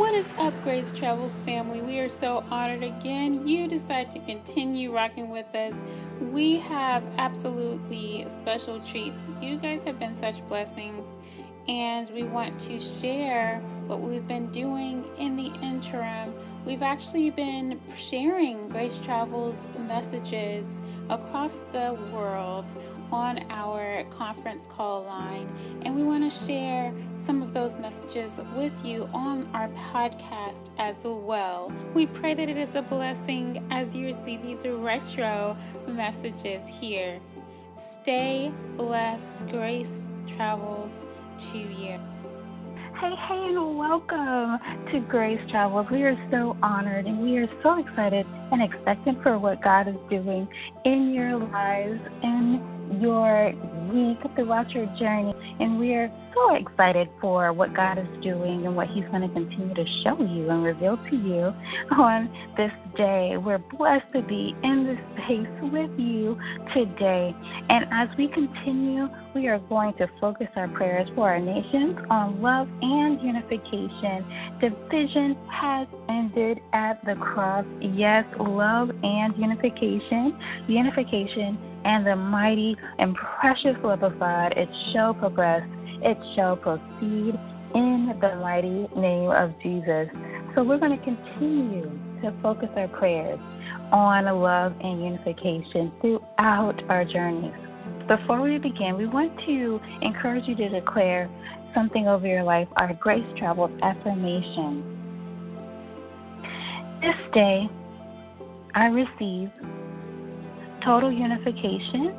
What is up, Grace Travels family? We are so honored again. You decide to continue rocking with us. We have absolutely special treats. You guys have been such blessings, and we want to share what we've been doing in the interim. We've actually been sharing Grace Travels messages across the world on our conference call line, and we want to share some of those messages with you on our podcast as well. We pray that it is a blessing as you receive these retro messages here. Stay blessed. Grace travels to you. Hey, hey, and welcome to Grace Travels. We are so honored and we are so excited and expectant for what God is doing in your lives and your week throughout your journey. And we are so excited for what God is doing and what He's going to continue to show you and reveal to you on this day. We're blessed to be in this space with you today. And as we continue, we are going to focus our prayers for our nations on love and unification. Division has ended at the cross. Yes, love and unification. Unification and the mighty and precious love of God, it shall progress, it shall proceed in the mighty name of Jesus. So we're going to continue to focus our prayers on love and unification throughout our journeys. Before we begin, we want to encourage you to declare something over your life, our Grace Travels affirmation. This day, I receive total unification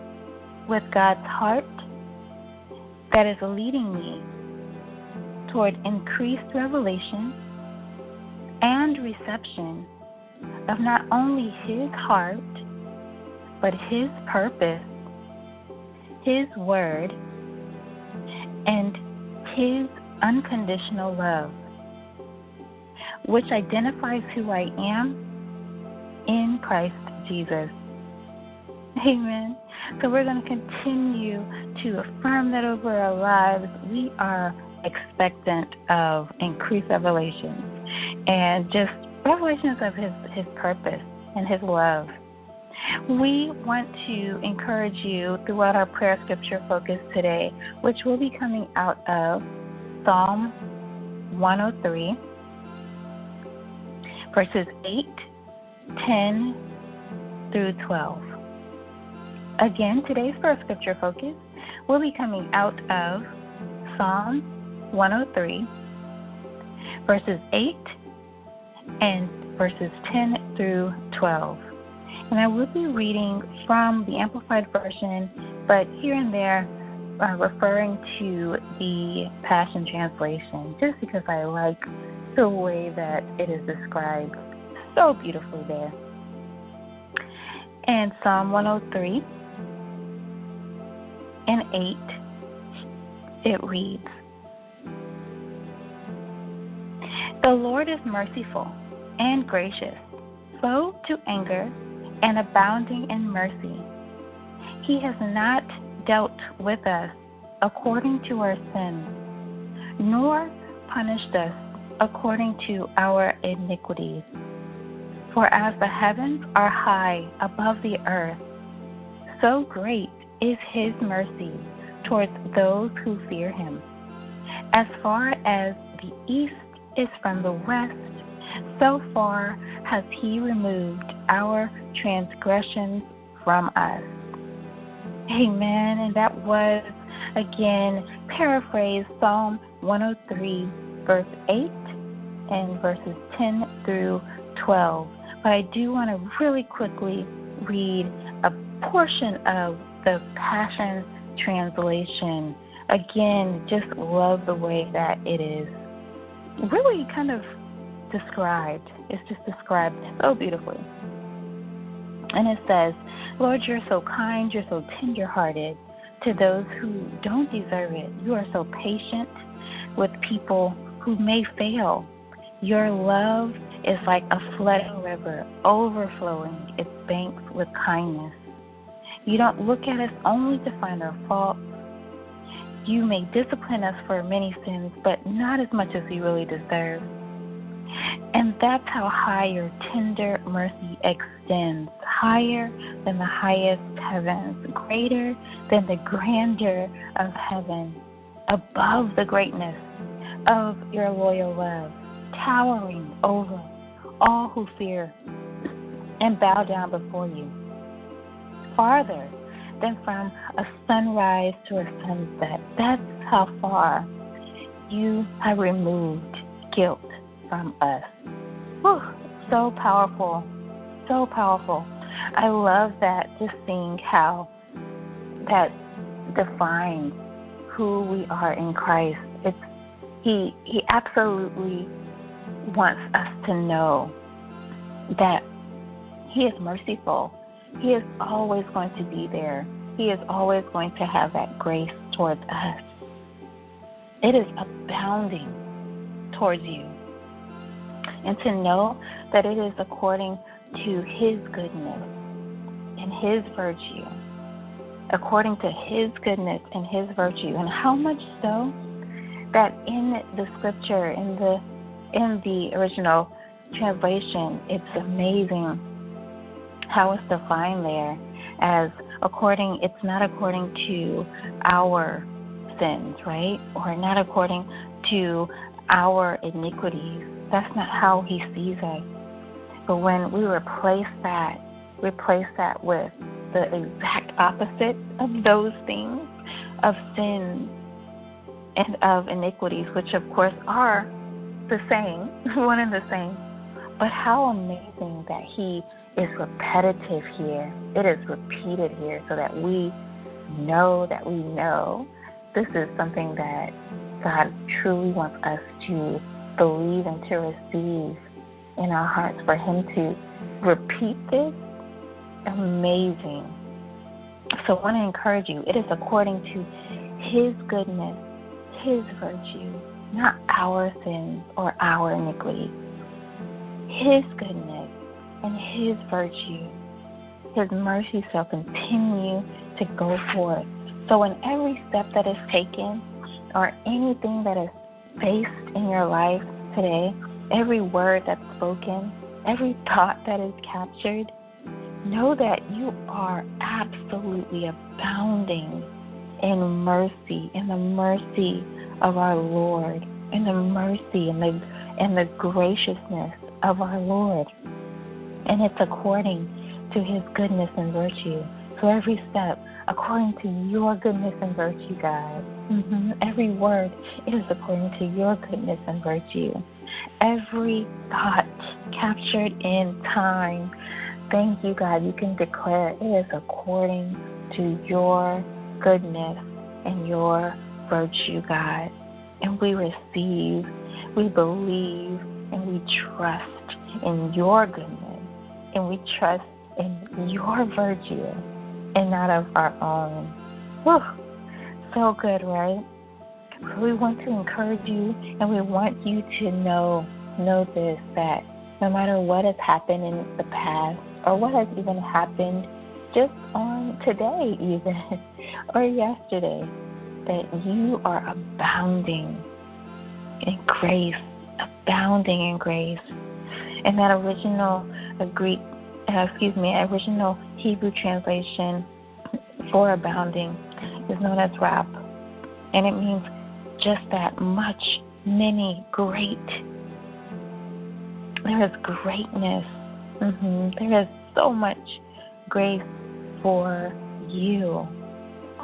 with God's heart that is leading me toward increased revelation and reception of not only His heart, but His purpose, His word, and His unconditional love, which identifies who I am in Christ Jesus. Amen. So we're going to continue to affirm that over our lives. We are expectant of increased revelations and just revelations of his, his purpose and his love. We want to encourage you throughout our prayer scripture focus today, which will be coming out of Psalm 103, verses 8, 10 through 12. Again, today's first scripture focus will be coming out of Psalm 103, verses 8 and verses 10 through 12. And I will be reading from the Amplified Version, but here and there uh, referring to the Passion Translation, just because I like the way that it is described so beautifully there. And Psalm 103 and 8, it reads The Lord is merciful and gracious, slow to anger, and abounding in mercy. He has not dealt with us according to our sins, nor punished us according to our iniquities. For as the heavens are high above the earth, so great is his mercy towards those who fear him. As far as the east is from the west, so far has he removed our transgressions from us. Amen. And that was, again, paraphrase Psalm 103, verse 8 and verses 10 through 12. But I do want to really quickly read a portion of the Passion Translation. Again, just love the way that it is really kind of described. It's just described so beautifully. And it says, Lord, you're so kind, you're so tenderhearted to those who don't deserve it. You are so patient with people who may fail. Your love is like a flooding river, overflowing its banks with kindness. You don't look at us only to find our faults. You may discipline us for many sins, but not as much as we really deserve. And that's how high your tender mercy extends, higher than the highest heavens, greater than the grandeur of heaven, above the greatness of your loyal love, towering over all who fear and bow down before you. Farther than from a sunrise to a sunset, that's how far you have removed guilt from us. Whew, so powerful, so powerful. I love that, just seeing how that defines who we are in Christ. It's he he absolutely wants us to know that he is merciful. He is always going to be there. He is always going to have that grace towards us. It is abounding towards you. And to know that it is according to His goodness and His virtue. According to His goodness and His virtue. And how much so that in the scripture, in the in the original translation, it's amazing how it's defined there as according it's not according to our sins, right? Or not according to our iniquities. That's not how he sees us. But when we replace that, replace that with the exact opposite of those things, of sins and of iniquities, which of course are the same, one and the same. But how amazing that he is repetitive here. It is repeated here so that we know that we know this is something that God truly wants us to believe and to receive in our hearts. For Him to repeat this, amazing. So I want to encourage you. It is according to His goodness, His virtue, not our sins or our iniquities. His goodness and His virtue. His mercy shall continue to go forth. So, in every step that is taken, or anything that is faced in your life today, every word that's spoken, every thought that is captured, know that you are absolutely abounding in mercy, in the mercy of our Lord, in the mercy and the and the graciousness of our Lord. And it's according to his goodness and virtue. So every step, according to your goodness and virtue, God. Mm-hmm. Every word is according to your goodness and virtue. Every thought captured in time, thank you, God. You can declare it is according to your goodness and your virtue, God. And we receive, we believe, and we trust in your goodness, and we trust in your virtue and not of our own. Whew. So good, right? we want to encourage you and we want you to know know this that no matter what has happened in the past or what has even happened just on today even or yesterday that you are abounding in grace abounding in grace and that original uh, greek uh, excuse me original hebrew translation for abounding is known as rap and it means just that much, many, great. There is greatness. Mm-hmm. There is so much grace for you.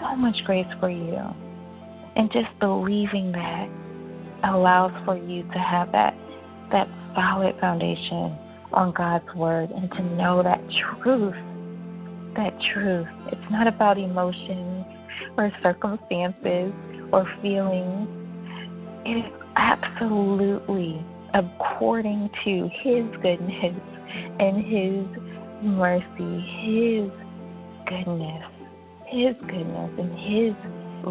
So much grace for you. And just believing that allows for you to have that that solid foundation on God's word and to know that truth. That truth. It's not about emotions or circumstances or feelings. It is absolutely according to His goodness and His mercy, His goodness, His goodness, and His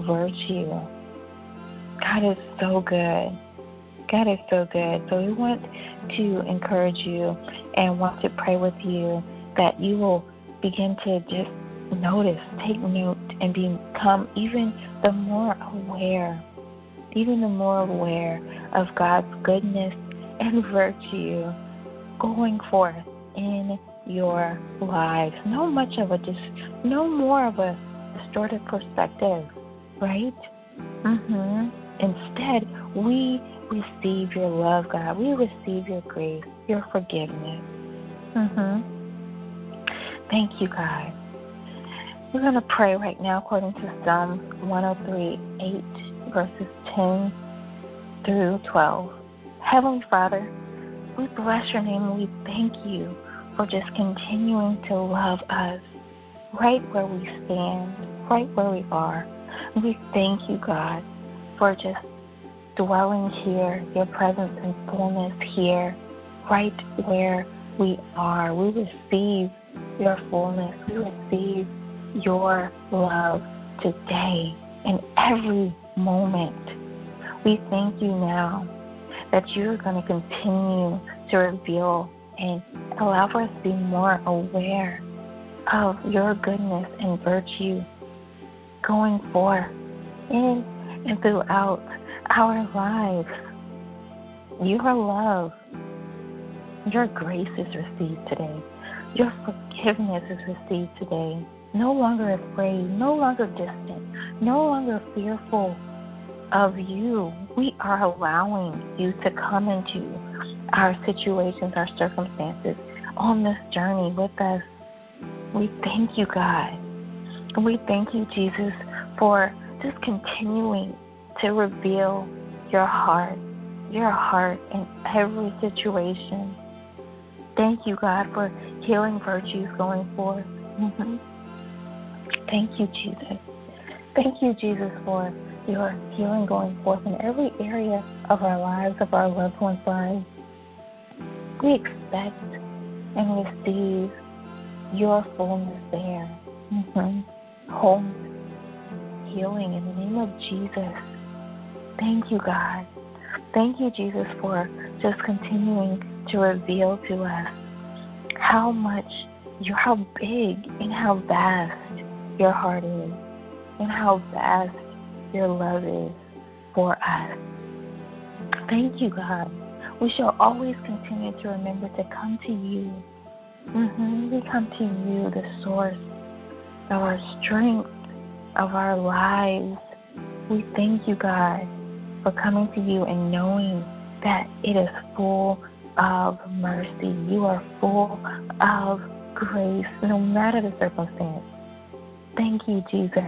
virtue. God is so good. God is so good. So we want to encourage you and want to pray with you that you will begin to just notice, take note, and become even the more aware, even the more aware of God's goodness and virtue going forth in your lives. No much of a dis- no more of a distorted perspective, right? Mhm. Instead, we receive your love, God. We receive your grace, your forgiveness. Mm-hmm. Thank you, God. We're going to pray right now according to Psalm 103, 8, verses 10 through 12. Heavenly Father, we bless your name and we thank you for just continuing to love us right where we stand, right where we are. We thank you, God, for just dwelling here, your presence and fullness here, right where we are. We receive your fullness. We receive your love today in every moment. We thank you now that you're going to continue to reveal and allow us to be more aware of your goodness and virtue going forth in and throughout our lives. Your love, your grace is received today. Your forgiveness is received today. No longer afraid, no longer distant, no longer fearful of you. We are allowing you to come into our situations, our circumstances on this journey with us. We thank you, God. We thank you, Jesus, for just continuing to reveal your heart, your heart in every situation. Thank you, God, for healing virtues going forth. Mm-hmm. Thank you, Jesus. Thank you, Jesus, for your healing going forth in every area of our lives, of our loved ones' lives. We expect and receive your fullness there. Mm-hmm. Wholeness, healing in the name of Jesus. Thank you, God. Thank you, Jesus, for just continuing to reveal to us how much, how big and how vast your heart is, and how vast your love is for us. Thank you, God. We shall always continue to remember to come to you. Mm-hmm. We come to you, the source of our strength, of our lives. We thank you, God, for coming to you and knowing that it is full of mercy. You are full of grace, no matter the circumstance. Thank you, Jesus.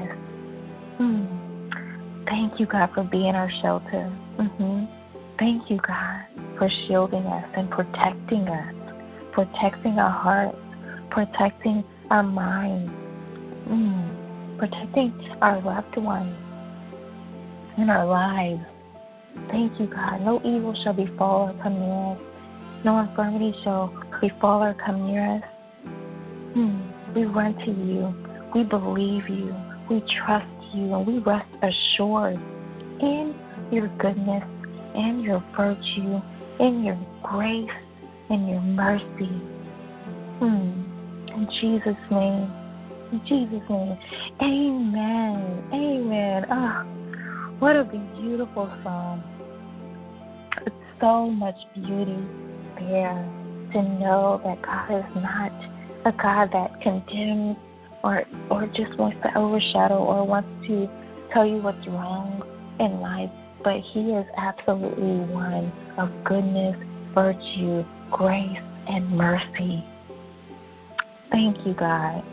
Mm. Thank you, God, for being our shelter. Mm-hmm. Thank you, God, for shielding us and protecting us, protecting our hearts, protecting our minds, mm. protecting our loved ones in our lives. Thank you, God. No evil shall befall or come near us. No infirmity shall befall or come near us. Mm. We run to you. We believe you. We trust you and we rest assured in your goodness and your virtue, in your grace and your mercy. Hmm. In Jesus' name. In Jesus' name. Amen. Amen. Oh, what a beautiful song. So much beauty there to know that God is not a God that condemns or or just wants to overshadow or wants to tell you what's wrong in life, but he is absolutely one of goodness, virtue, grace, and mercy. Thank you, God.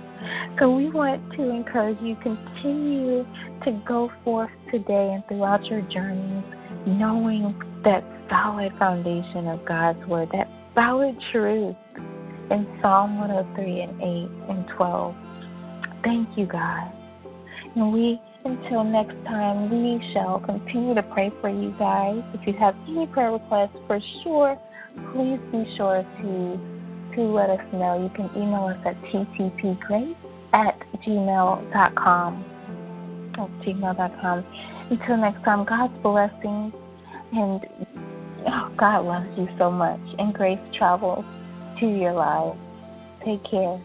So we want to encourage you continue to go forth today and throughout your journey, knowing that solid foundation of God's word, that solid truth in Psalm 103 and 8 and 12 Thank you, God. And we, until next time, we shall continue to pray for you guys. If you have any prayer requests, for sure, please be sure to to let us know. You can email us at ttpgrace at gmail.com. At gmail.com. Until next time, God's blessings and oh, God loves you so much. And grace travels to your lives. Take care.